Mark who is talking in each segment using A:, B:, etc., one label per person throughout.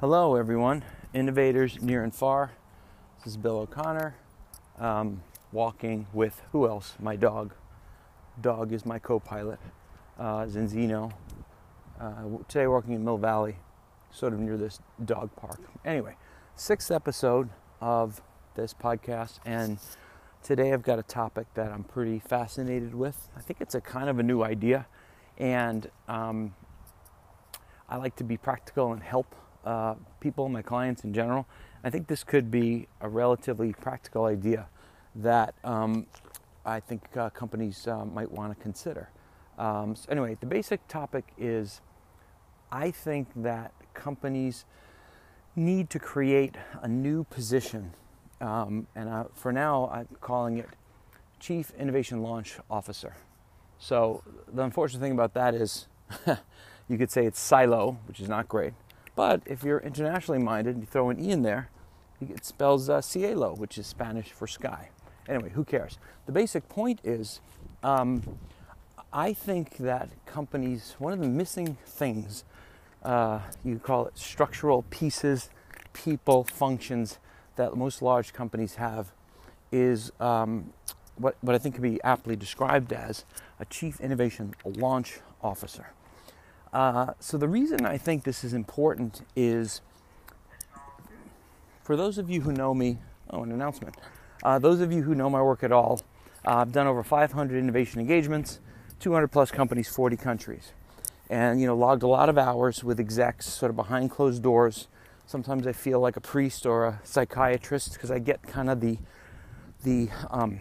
A: Hello, everyone, innovators near and far. This is Bill O'Connor, um, walking with who else? My dog. Dog is my co-pilot, uh, Zinzino. Uh, today, walking in Mill Valley, sort of near this dog park. Anyway, sixth episode of this podcast, and today I've got a topic that I'm pretty fascinated with. I think it's a kind of a new idea, and um, I like to be practical and help uh, people, my clients in general. I think this could be a relatively practical idea that um, I think uh, companies uh, might want to consider. Um, so anyway, the basic topic is I think that companies need to create a new position, um, and uh, for now I'm calling it Chief Innovation Launch Officer. So the unfortunate thing about that is you could say it's silo, which is not great. But if you're internationally minded, and you throw an E in there, it spells uh, cielo, which is Spanish for sky. Anyway, who cares? The basic point is um, I think that companies, one of the missing things, uh, you call it structural pieces, people, functions that most large companies have, is um, what, what I think can be aptly described as a chief innovation launch officer. Uh, so, the reason I think this is important is for those of you who know me, oh, an announcement. Uh, those of you who know my work at all, uh, I've done over 500 innovation engagements, 200 plus companies, 40 countries, and you know, logged a lot of hours with execs sort of behind closed doors. Sometimes I feel like a priest or a psychiatrist because I get kind of the the um,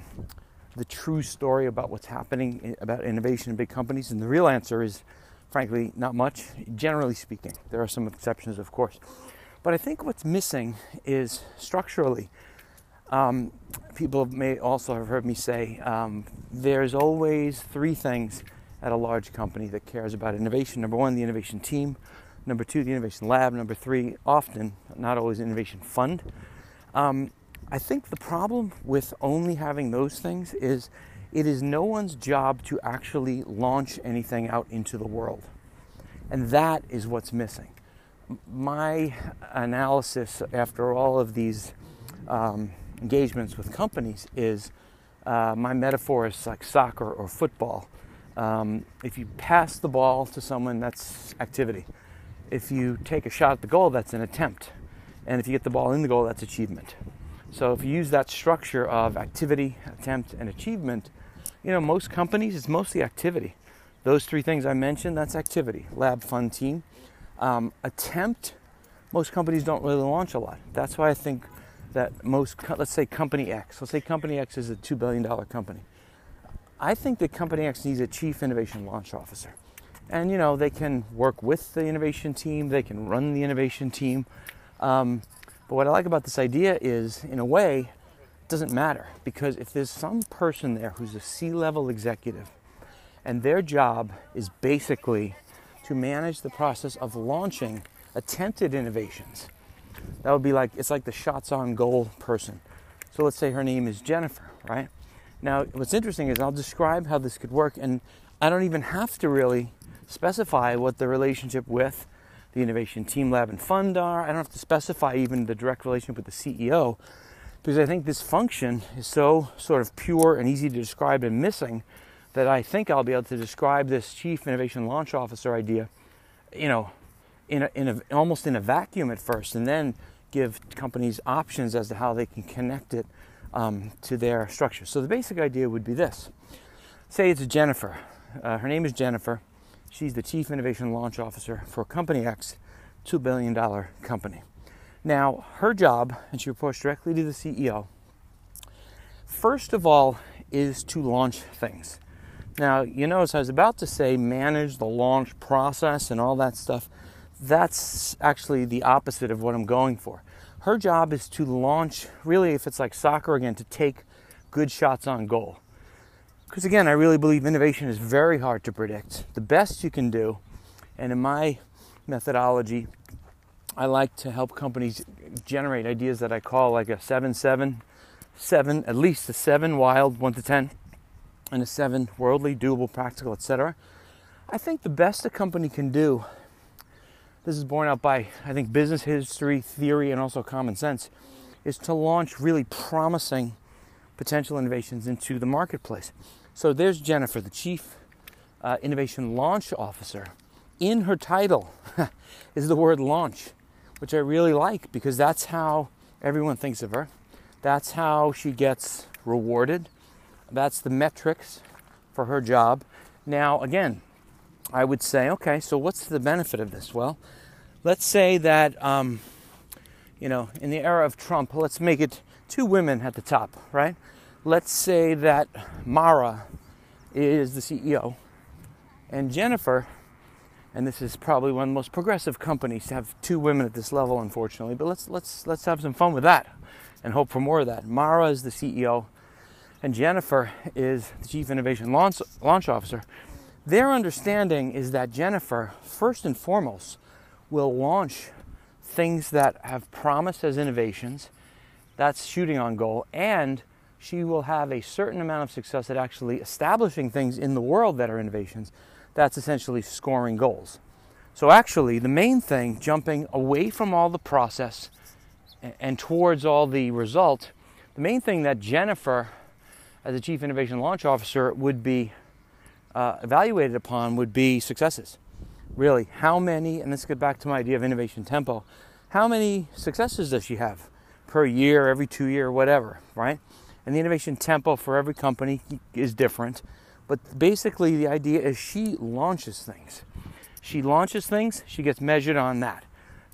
A: the true story about what's happening about innovation in big companies, and the real answer is frankly, not much, generally speaking. There are some exceptions, of course. But I think what's missing is structurally. Um, people may also have heard me say um, there's always three things at a large company that cares about innovation. Number one, the innovation team. Number two, the innovation lab. Number three, often, not always, innovation fund. Um, I think the problem with only having those things is it is no one's job to actually launch anything out into the world. And that is what's missing. My analysis after all of these um, engagements with companies is uh, my metaphor is like soccer or football. Um, if you pass the ball to someone, that's activity. If you take a shot at the goal, that's an attempt. And if you get the ball in the goal, that's achievement. So if you use that structure of activity, attempt, and achievement, you know, most companies, it's mostly activity. Those three things I mentioned, that's activity. Lab, fun, team. Um, attempt, most companies don't really launch a lot. That's why I think that most, let's say company X, let's say company X is a $2 billion company. I think that company X needs a chief innovation launch officer. And, you know, they can work with the innovation team, they can run the innovation team. Um, but what I like about this idea is, in a way, it doesn't matter because if there's some person there who's a C level executive and their job is basically to manage the process of launching attempted innovations, that would be like it's like the shots on goal person. So let's say her name is Jennifer, right? Now, what's interesting is I'll describe how this could work, and I don't even have to really specify what the relationship with the innovation team lab and fund are. I don't have to specify even the direct relationship with the CEO because I think this function is so sort of pure and easy to describe and missing that I think I'll be able to describe this chief innovation launch officer idea, you know, in, a, in a, almost in a vacuum at first, and then give companies options as to how they can connect it um, to their structure. So the basic idea would be this: say it's Jennifer. Uh, her name is Jennifer. She's the Chief Innovation Launch Officer for Company X, $2 billion company. Now, her job, and she reports directly to the CEO, first of all, is to launch things. Now, you notice I was about to say manage the launch process and all that stuff. That's actually the opposite of what I'm going for. Her job is to launch, really, if it's like soccer again, to take good shots on goal. Because again, I really believe innovation is very hard to predict. The best you can do, and in my methodology, I like to help companies generate ideas that I call like a 7 7, 7, at least a 7 wild, 1 to 10, and a 7 worldly, doable, practical, etc. I think the best a company can do, this is borne out by, I think, business history, theory, and also common sense, is to launch really promising potential innovations into the marketplace. So there's Jennifer, the Chief uh, Innovation Launch Officer. In her title is the word launch, which I really like because that's how everyone thinks of her. That's how she gets rewarded. That's the metrics for her job. Now, again, I would say, okay, so what's the benefit of this? Well, let's say that, um, you know, in the era of Trump, let's make it two women at the top, right? Let's say that Mara is the CEO and Jennifer, and this is probably one of the most progressive companies to have two women at this level, unfortunately, but let's, let's, let's have some fun with that and hope for more of that. Mara is the CEO, and Jennifer is the Chief Innovation Launch, Launch Officer. Their understanding is that Jennifer, first and foremost, will launch things that have promise as innovations. That's shooting on goal. And she will have a certain amount of success at actually establishing things in the world that are innovations. That's essentially scoring goals. So, actually, the main thing, jumping away from all the process and towards all the result, the main thing that Jennifer, as a Chief Innovation Launch Officer, would be uh, evaluated upon would be successes. Really, how many, and let's get back to my idea of innovation tempo, how many successes does she have per year, every two year, whatever, right? And the innovation tempo for every company is different. But basically, the idea is she launches things. She launches things, she gets measured on that.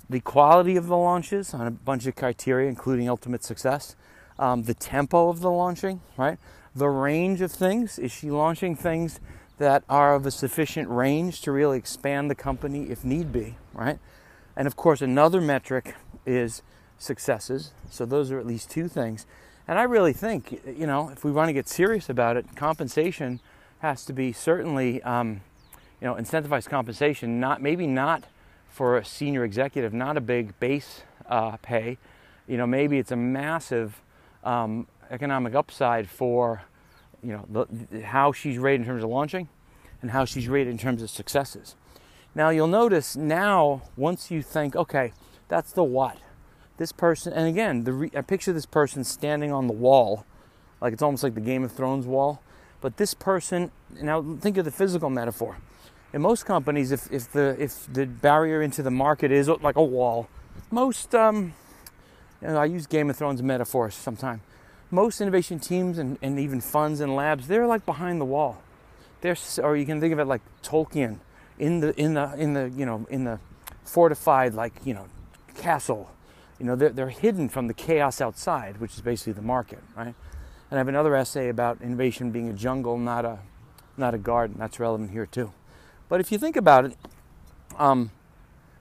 A: The quality of the launches on a bunch of criteria, including ultimate success, um, the tempo of the launching, right? The range of things. Is she launching things that are of a sufficient range to really expand the company if need be, right? And of course, another metric is successes. So those are at least two things. And I really think, you know, if we want to get serious about it, compensation has to be certainly, um, you know, incentivized compensation. Not maybe not for a senior executive, not a big base uh, pay. You know, maybe it's a massive um, economic upside for you know the, how she's rated in terms of launching and how she's rated in terms of successes. Now you'll notice now once you think, okay, that's the what. This person, and again, the re, I picture this person standing on the wall, like it's almost like the Game of Thrones wall. But this person, now think of the physical metaphor. In most companies, if, if the if the barrier into the market is like a wall, most um, you know, I use Game of Thrones metaphors sometimes most innovation teams and, and even funds and labs, they're like behind the wall. They're, or you can think of it like Tolkien in the in the in the you know in the fortified like you know castle. You know they're, they're hidden from the chaos outside, which is basically the market, right? And I have another essay about innovation being a jungle, not a not a garden. That's relevant here too. But if you think about it, um,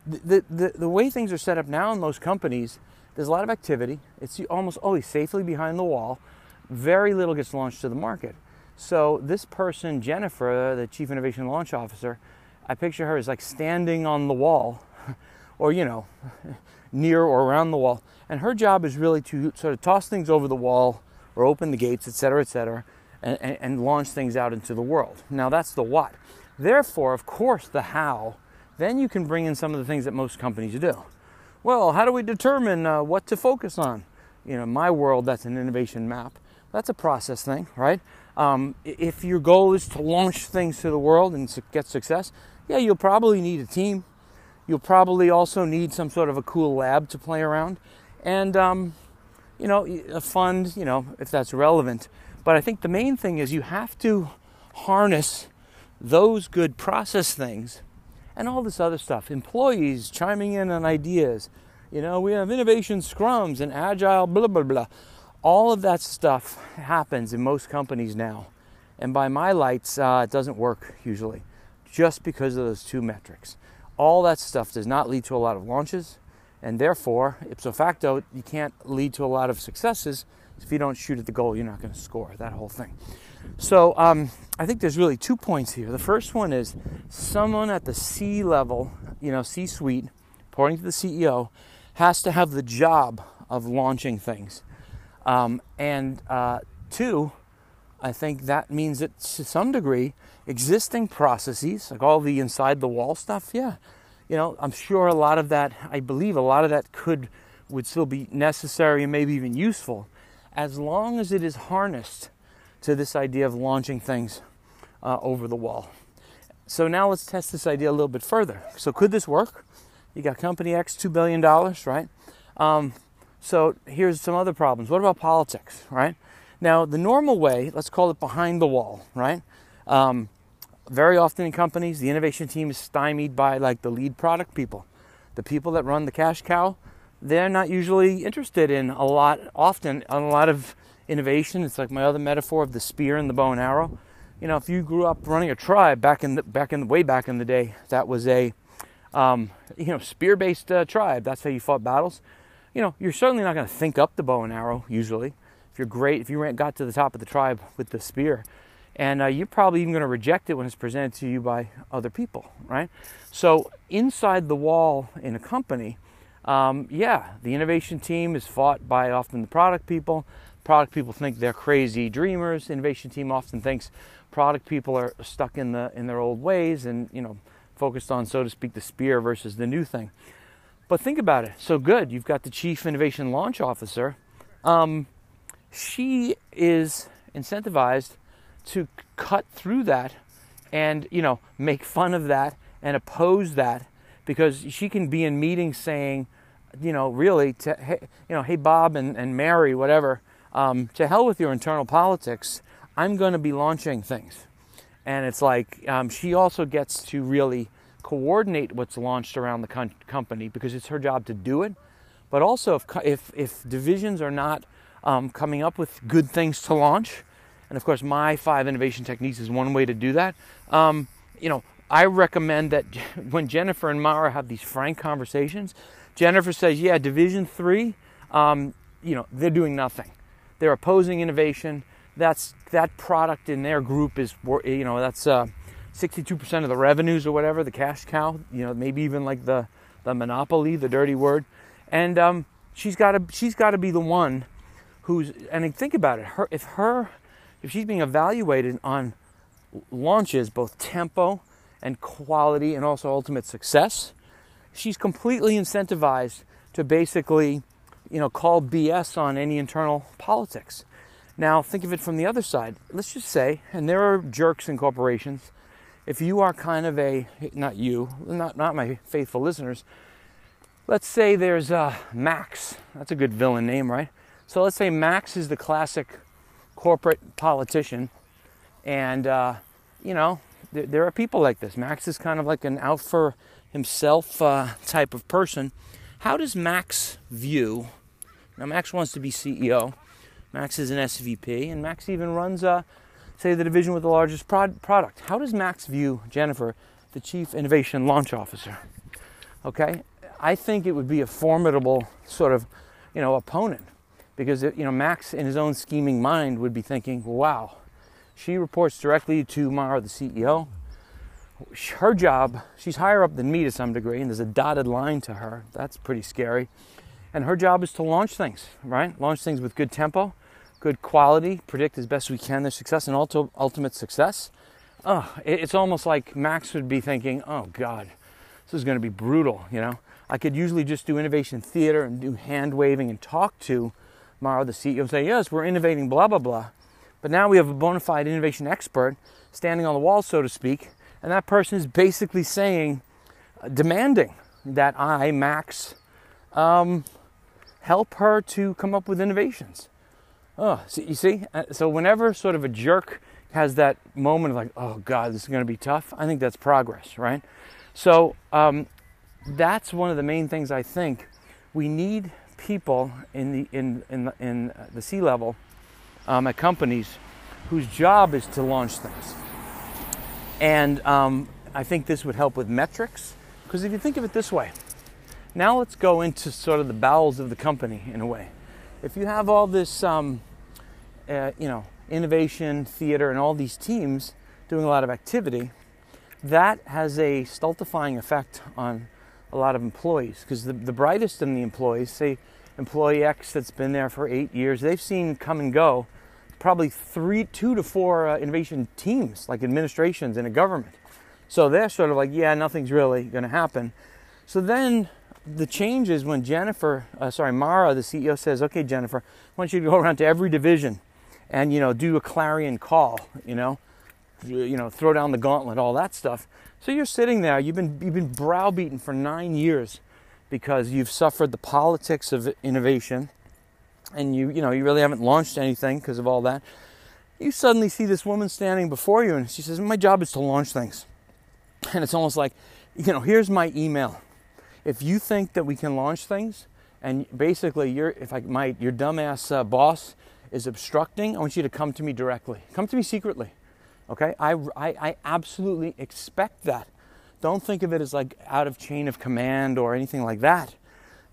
A: the, the, the way things are set up now in most companies there's a lot of activity. It's almost always safely behind the wall. Very little gets launched to the market. So this person, Jennifer, the Chief Innovation Launch Officer, I picture her as like standing on the wall, or you know, near or around the wall, and her job is really to sort of toss things over the wall or open the gates, etc., etc., and, and, and launch things out into the world. Now that's the what. Therefore, of course, the how. Then you can bring in some of the things that most companies do. Well, how do we determine uh, what to focus on? You know, my world, that's an innovation map. That's a process thing, right? Um, if your goal is to launch things to the world and get success, yeah, you'll probably need a team. You'll probably also need some sort of a cool lab to play around, and um, you know, a fund. You know, if that's relevant. But I think the main thing is you have to harness those good process things and all this other stuff. Employees chiming in on ideas. You know, we have innovation scrums and agile, blah, blah, blah. All of that stuff happens in most companies now. And by my lights, uh, it doesn't work usually, just because of those two metrics. All that stuff does not lead to a lot of launches, and therefore, ipso facto, you can't lead to a lot of successes. If you don't shoot at the goal, you're not going to score, that whole thing. So um, I think there's really two points here. The first one is someone at the C level, you know, C suite, according to the CEO, has to have the job of launching things. Um, and uh, two, I think that means that to some degree, existing processes, like all the inside the wall stuff, yeah, you know, I'm sure a lot of that, I believe a lot of that could, would still be necessary and maybe even useful as long as it is harnessed to this idea of launching things uh, over the wall. So now let's test this idea a little bit further. So could this work? You got company X, $2 billion, right? Um, so here's some other problems. What about politics, right? Now, the normal way, let's call it behind the wall, right? Um, very often in companies, the innovation team is stymied by like the lead product people. The people that run the cash cow, they're not usually interested in a lot, often, on a lot of innovation. It's like my other metaphor of the spear and the bow and arrow. You know, if you grew up running a tribe back in the, back in the, way back in the day, that was a um, you know spear-based uh, tribe. That's how you fought battles. You know, you're certainly not going to think up the bow and arrow usually. If you're great, if you got to the top of the tribe with the spear, and uh, you're probably even going to reject it when it's presented to you by other people, right? So inside the wall in a company, um, yeah, the innovation team is fought by often the product people. Product people think they're crazy dreamers. Innovation team often thinks product people are stuck in the in their old ways and you know focused on, so to speak, the spear versus the new thing. But think about it. So good, you've got the chief innovation launch officer. Um, she is incentivized to cut through that and you know make fun of that and oppose that because she can be in meetings saying you know really to hey, you know hey bob and, and mary whatever um, to hell with your internal politics. I'm going to be launching things. And it's like um, she also gets to really coordinate what's launched around the com- company because it's her job to do it. But also if if, if divisions are not um, coming up with good things to launch and of course, my five innovation techniques is one way to do that. Um, you know, I recommend that when Jennifer and Mara have these frank conversations, Jennifer says, "Yeah, Division Three, um, you know, they're doing nothing. They're opposing innovation. That's that product in their group is, you know, that's uh, 62% of the revenues or whatever, the cash cow. You know, maybe even like the the monopoly, the dirty word. And um, she's got to she's got to be the one who's and think about it. Her if her if she's being evaluated on launches, both tempo and quality, and also ultimate success, she's completely incentivized to basically, you know, call BS on any internal politics. Now, think of it from the other side. Let's just say, and there are jerks in corporations. If you are kind of a, not you, not, not my faithful listeners, let's say there's uh, Max. That's a good villain name, right? So let's say Max is the classic corporate politician. And, uh, you know, th- there are people like this. Max is kind of like an out for himself uh, type of person. How does Max view? Now, Max wants to be CEO. Max is an SVP, and Max even runs, uh, say, the division with the largest prod- product. How does Max view Jennifer, the Chief Innovation Launch Officer? Okay, I think it would be a formidable sort of, you know, opponent because you know Max in his own scheming mind would be thinking, "Wow, she reports directly to Mara, the CEO. Her job, she's higher up than me to some degree, and there's a dotted line to her. That's pretty scary. And her job is to launch things, right? Launch things with good tempo, good quality, predict as best we can their success and ultimate success. Oh, it's almost like Max would be thinking, "Oh God, this is going to be brutal." You know, I could usually just do innovation theater and do hand waving and talk to Mara, the CEO, say, yes, we're innovating, blah, blah, blah. But now we have a bona fide innovation expert standing on the wall, so to speak, and that person is basically saying, uh, demanding that I, Max, um, help her to come up with innovations. Oh, you see? Uh, so whenever sort of a jerk has that moment of like, oh God, this is going to be tough, I think that's progress, right? So um, that's one of the main things I think we need people in the in in in the C level um, at companies whose job is to launch things. And um, I think this would help with metrics because if you think of it this way, now let's go into sort of the bowels of the company in a way. If you have all this, um, uh, you know, innovation, theater, and all these teams doing a lot of activity, that has a stultifying effect on a lot of employees because the, the brightest in the employees, say employee X that's been there for eight years, they've seen come and go probably three, two to four uh, innovation teams, like administrations in a government. So they're sort of like, yeah, nothing's really going to happen. So then the change is when Jennifer, uh, sorry, Mara, the CEO says, okay, Jennifer, I want you to go around to every division and, you know, do a clarion call, you know, you know, throw down the gauntlet, all that stuff. So you're sitting there, you've been, you've been browbeaten for nine years because you've suffered the politics of innovation and you, you know, you really haven't launched anything because of all that. You suddenly see this woman standing before you and she says, my job is to launch things. And it's almost like, you know, here's my email if you think that we can launch things, and basically your if I might your dumbass uh, boss is obstructing, I want you to come to me directly. Come to me secretly. Okay? I, I, I absolutely expect that. Don't think of it as like out of chain of command or anything like that.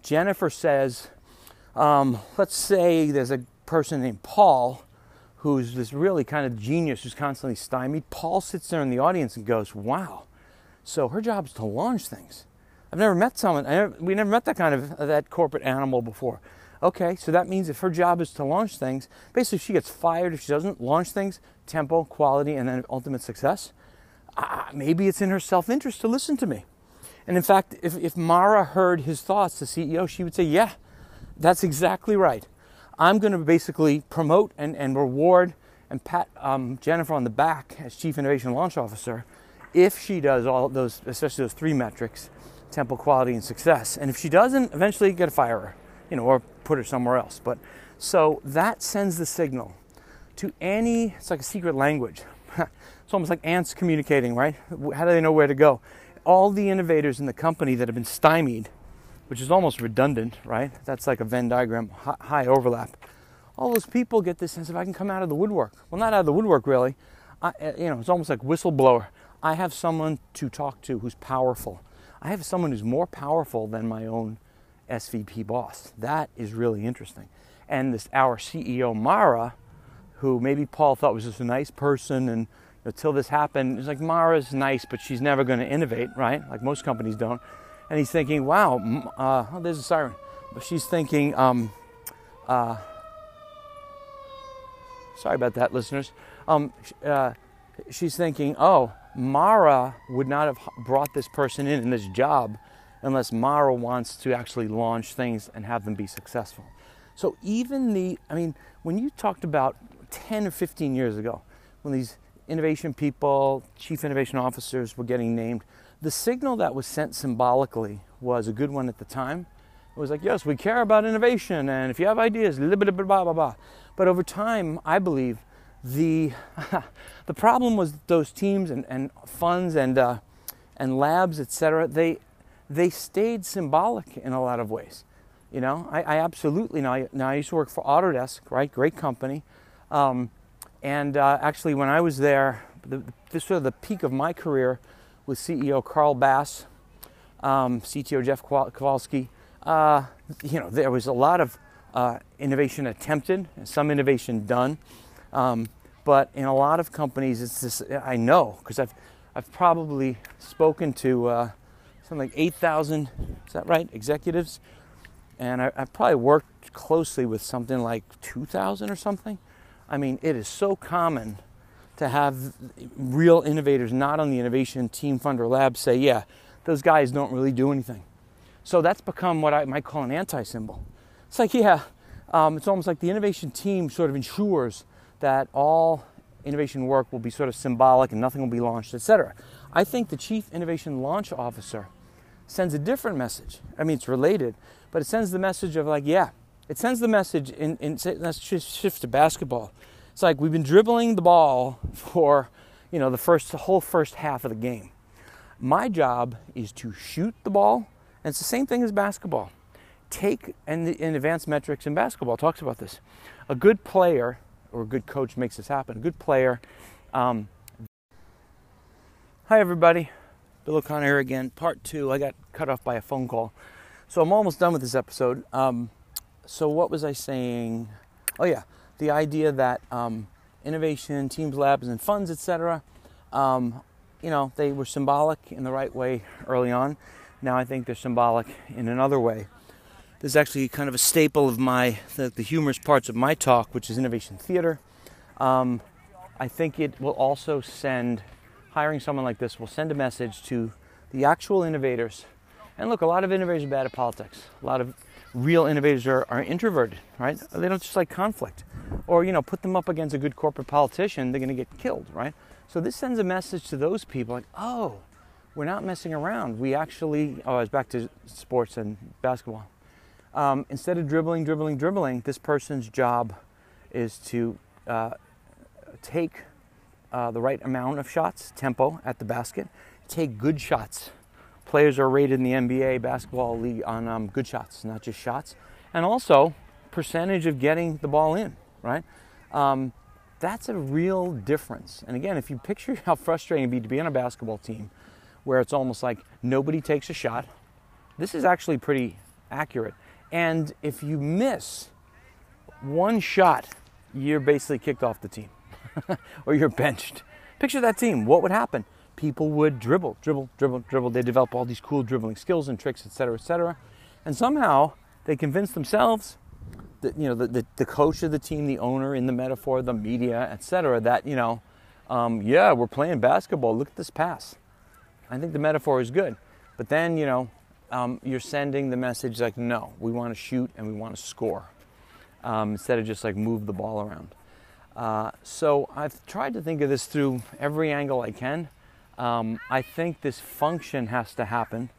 A: Jennifer says, um, let's say there's a person named Paul who's this really kind of genius who's constantly stymied. Paul sits there in the audience and goes, wow. So her job is to launch things. I've never met someone. Never, we never met that kind of that corporate animal before. Okay, so that means if her job is to launch things, basically she gets fired if she doesn't launch things, tempo, quality, and then ultimate success. Uh, maybe it's in her self-interest to listen to me. And in fact, if, if Mara heard his thoughts, the CEO, she would say, "Yeah, that's exactly right. I'm going to basically promote and, and reward and pat um, Jennifer on the back as Chief Innovation Launch Officer if she does all those, especially those three metrics." tempo quality and success. And if she doesn't, eventually you got to fire her, you know, or put her somewhere else. But so that sends the signal to any, it's like a secret language. it's almost like ants communicating, right? How do they know where to go? All the innovators in the company that have been stymied, which is almost redundant, right? That's like a Venn diagram, high overlap. All those people get this sense of I can come out of the woodwork. Well, not out of the woodwork, really. I, uh, you know, it's almost like whistleblower. I have someone to talk to who's powerful I have someone who's more powerful than my own SVP boss. That is really interesting. And this our CEO Mara, who maybe Paul thought was just a nice person, and until this happened, it's like Mara's nice, but she's never going to innovate, right? Like most companies don't. And he's thinking, wow, uh, oh, there's a siren. But she's thinking, um, uh, sorry about that, listeners. Um, uh, she's thinking, oh, Mara would not have brought this person in in this job unless Mara wants to actually launch things and have them be successful. So even the, I mean, when you talked about 10 or 15 years ago, when these innovation people, chief innovation officers were getting named, the signal that was sent symbolically was a good one at the time. It was like, yes, we care about innovation, and if you have ideas, blah, blah, blah, blah, blah. But over time, I believe the the problem was those teams and, and funds and uh, and labs, etc. They they stayed symbolic in a lot of ways. You know, I, I absolutely now. Now I used to work for Autodesk, right? Great company. Um, and uh, actually, when I was there, the, this was the peak of my career with CEO Carl Bass, um, CTO Jeff Kowalski. Uh, you know, there was a lot of uh, innovation attempted, some innovation done. Um, but in a lot of companies, it's this. I know because I've I've probably spoken to uh, something like 8,000. Is that right? Executives, and I, I've probably worked closely with something like 2,000 or something. I mean, it is so common to have real innovators not on the innovation team funder lab say, yeah, those guys don't really do anything. So that's become what I might call an anti symbol. It's like, yeah, um, it's almost like the innovation team sort of ensures that all innovation work will be sort of symbolic and nothing will be launched, etc. I think the chief innovation launch officer sends a different message. I mean, it's related, but it sends the message of like, yeah, it sends the message in, in let's shift to basketball. It's like we've been dribbling the ball for, you know, the first the whole first half of the game. My job is to shoot the ball, and it's the same thing as basketball. Take and in advanced metrics in basketball talks about this. A good player or a good coach makes this happen. A good player. Um, hi, everybody. Bill O'Connor again. Part two. I got cut off by a phone call. So I'm almost done with this episode. Um, so, what was I saying? Oh, yeah. The idea that um, innovation, teams, labs, and funds, etc., um, you know, they were symbolic in the right way early on. Now I think they're symbolic in another way. This is actually kind of a staple of my the, the humorous parts of my talk, which is innovation theater. Um, I think it will also send hiring someone like this will send a message to the actual innovators And look, a lot of innovators are bad at politics. A lot of real innovators are, are introverted, right? They don't just like conflict. Or, you know, put them up against a good corporate politician, they're going to get killed, right? So this sends a message to those people like, oh, we're not messing around. We actually, oh, I was back to sports and basketball. Um, instead of dribbling, dribbling, dribbling, this person's job is to uh, take uh, the right amount of shots, tempo at the basket, take good shots. Players are rated in the NBA basketball league on um, good shots, not just shots, and also percentage of getting the ball in, right? Um, that's a real difference. And again, if you picture how frustrating it'd be to be on a basketball team where it's almost like nobody takes a shot, this is actually pretty accurate. And if you miss one shot, you're basically kicked off the team or you're benched. Picture that team. What would happen? People would dribble, dribble, dribble, dribble. They develop all these cool dribbling skills and tricks, etc., etc. And somehow they convince themselves that, you know, the, the, the, coach of the team, the owner in the metaphor, the media, etc., that, you know, um, yeah, we're playing basketball. Look at this pass. I think the metaphor is good. But then, you know, um, you're sending the message like, no, we want to shoot and we want to score um, instead of just like move the ball around. Uh, so I've tried to think of this through every angle I can. Um, I think this function has to happen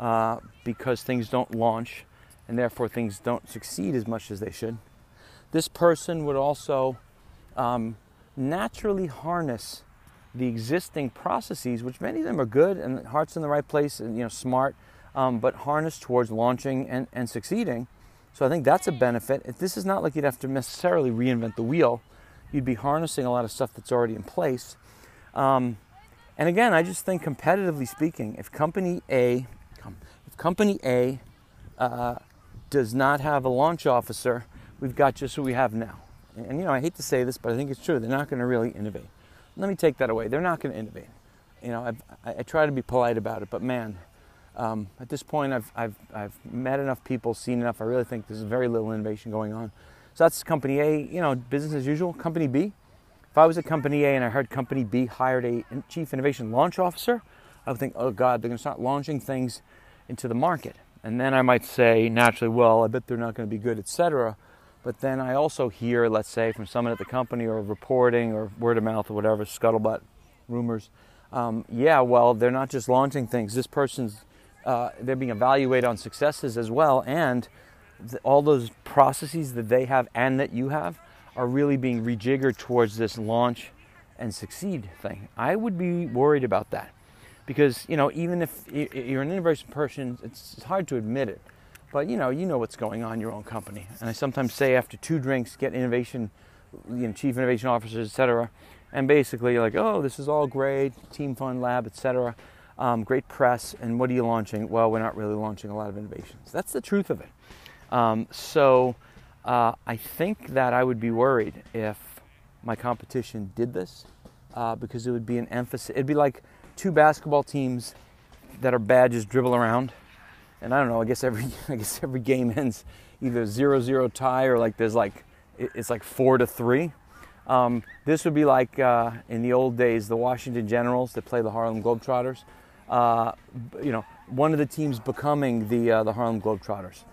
A: uh, because things don't launch and therefore things don't succeed as much as they should. This person would also um, naturally harness the existing processes, which many of them are good and heart's in the right place and you know smart, um, but harnessed towards launching and, and succeeding. So I think that's a benefit. If this is not like you'd have to necessarily reinvent the wheel, you'd be harnessing a lot of stuff that's already in place. Um, and again, I just think competitively speaking, if company A, if company A uh, does not have a launch officer, we've got just what we have now. And you know, I hate to say this, but I think it's true. They're not going to really innovate. Let me take that away. They're not going to innovate. You know, I've, I, I try to be polite about it, but man, um, at this point, I've, I've, I've met enough people, seen enough. I really think there's very little innovation going on. So that's company A, you know, business as usual. Company B, if I was at company A and I heard company B hired a chief innovation launch officer, I would think, oh God, they're going to start launching things into the market. And then I might say naturally, well, I bet they're not going to be good, etc. But then I also hear, let's say, from someone at the company or reporting or word of mouth or whatever, scuttlebutt, rumors. Um, yeah, well, they're not just launching things. This person's, uh, they're being evaluated on successes as well. And all those processes that they have and that you have are really being rejiggered towards this launch and succeed thing. I would be worried about that because, you know, even if you're an innovation person, it's hard to admit it but you know, you know what's going on in your own company. And I sometimes say after two drinks, get innovation, you know, chief innovation officers, etc. And basically, you're like, oh, this is all great, team fun lab, etc. Um, great press. And what are you launching? Well, we're not really launching a lot of innovations. That's the truth of it. Um, so uh, I think that I would be worried if my competition did this uh, because it would be an emphasis. It'd be like two basketball teams that are bad just dribble around and I don't know. I guess every I guess every game ends either zero zero tie or like there's like it's like four to three. Um, this would be like uh, in the old days the Washington Generals that play the Harlem Globetrotters. Uh, you know, one of the teams becoming the uh, the Harlem Globetrotters,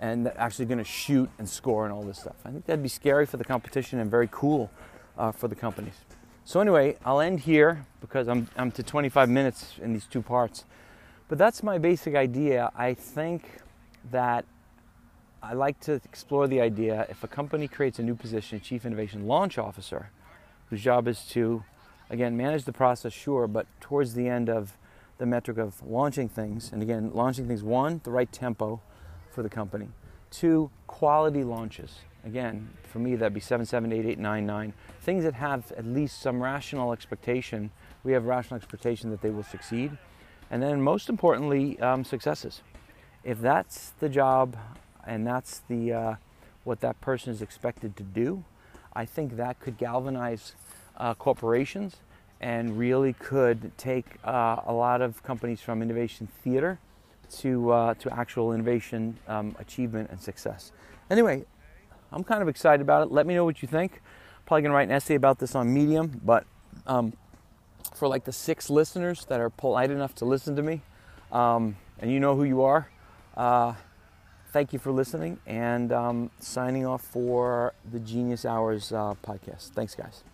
A: and actually going to shoot and score and all this stuff. I think that'd be scary for the competition and very cool uh, for the companies. So anyway, I'll end here because I'm I'm to 25 minutes in these two parts. But that's my basic idea. I think that I like to explore the idea if a company creates a new position, Chief Innovation Launch Officer, whose job is to, again, manage the process, sure, but towards the end of the metric of launching things, and again, launching things, one, the right tempo for the company, two, quality launches. Again, for me, that'd be 7, 7, 8, 8, 9, 9. Things that have at least some rational expectation. We have rational expectation that they will succeed and then most importantly, um, successes. If that's the job and that's the uh, what that person is expected to do, I think that could galvanize uh, corporations and really could take uh, a lot of companies from innovation theater to uh, to actual innovation um, achievement and success. Anyway, I'm kind of excited about it. Let me know what you think. Probably gonna write an essay about this on Medium, but um, for like the six listeners that are polite enough to listen to me. Um, and you know who you are. Uh, thank you for listening and um, signing off for the Genius Hours uh, podcast. Thanks, guys.